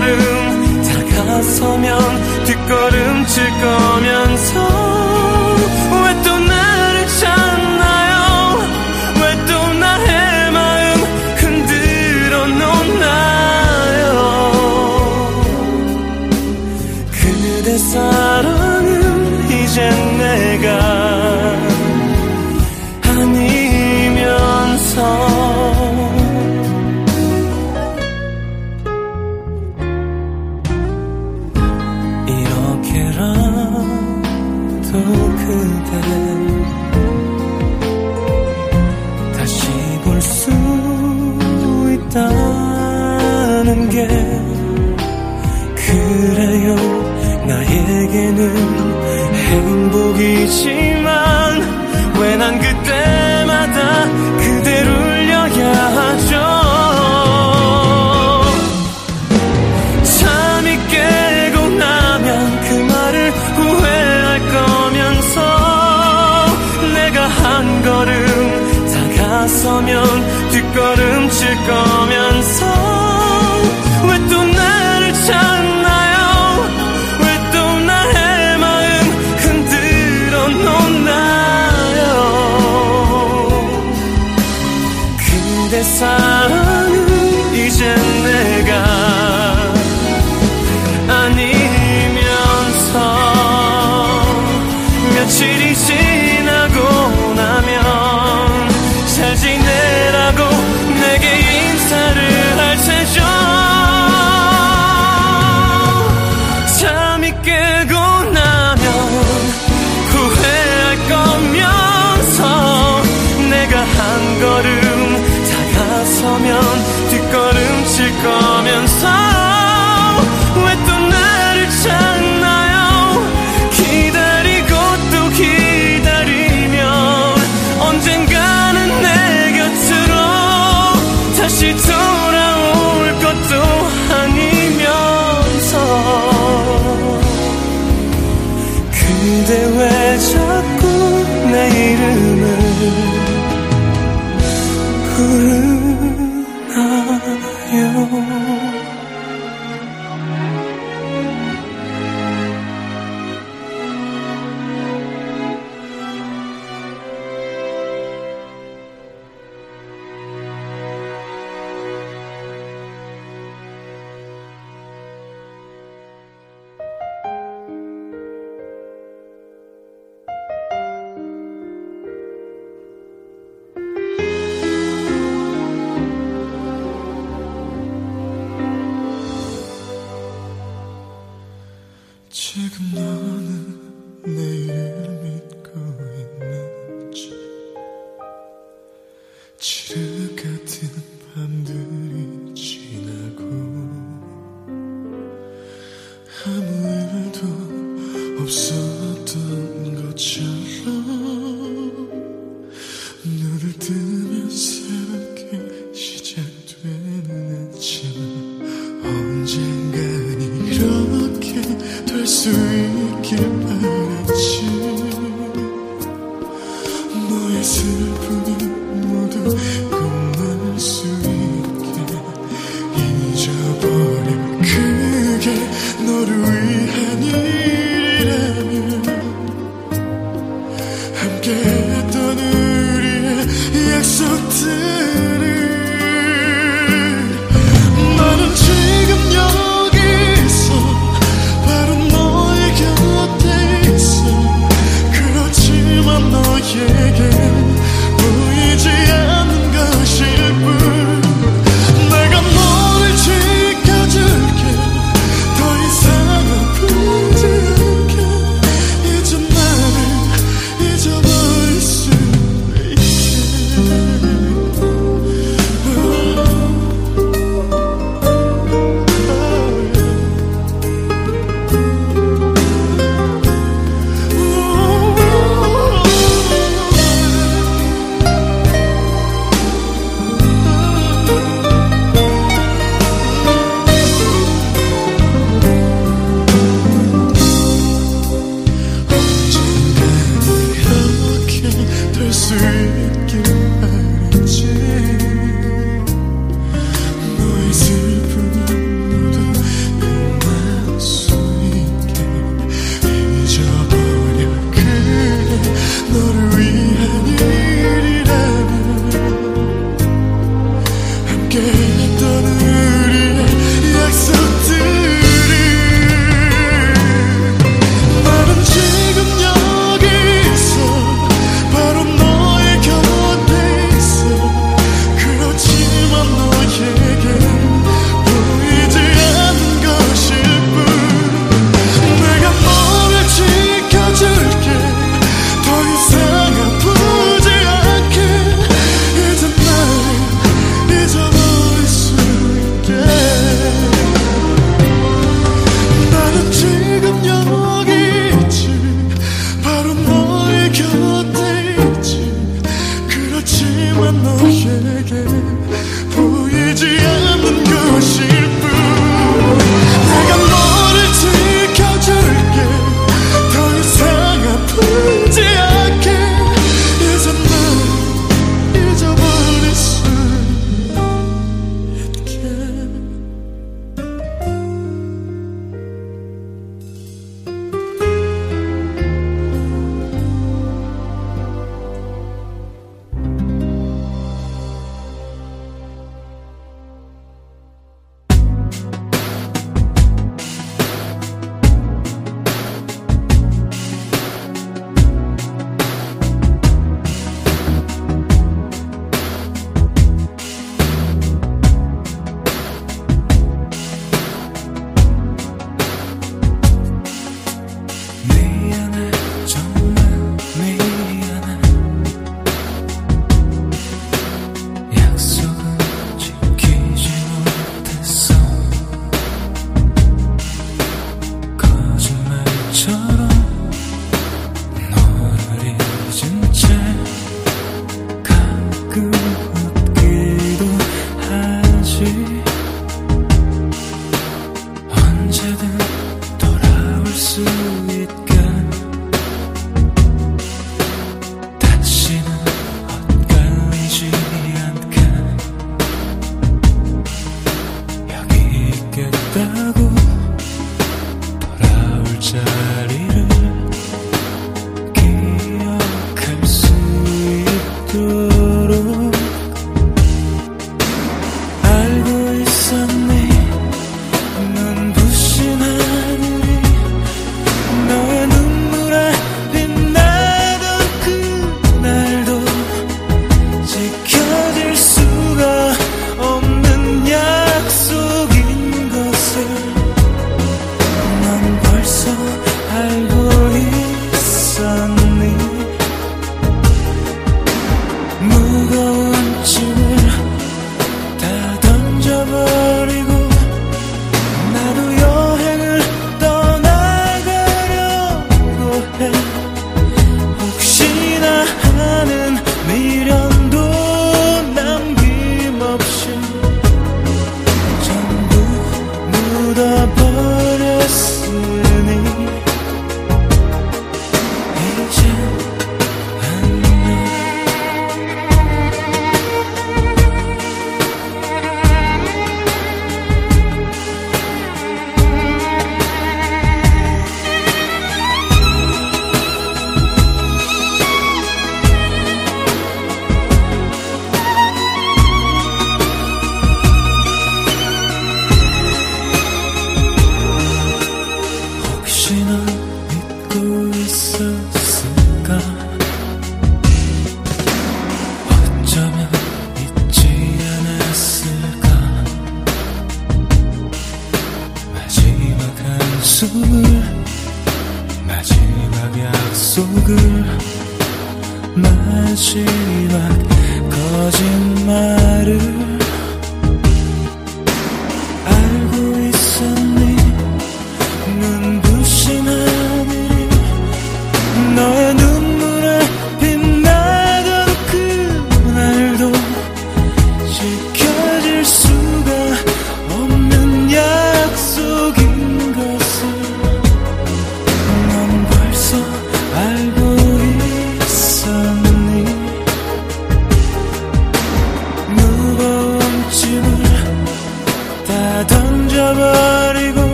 water 나서면 뒷걸음칠 거면서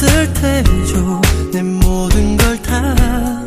있을 테죠. 내 모든 걸다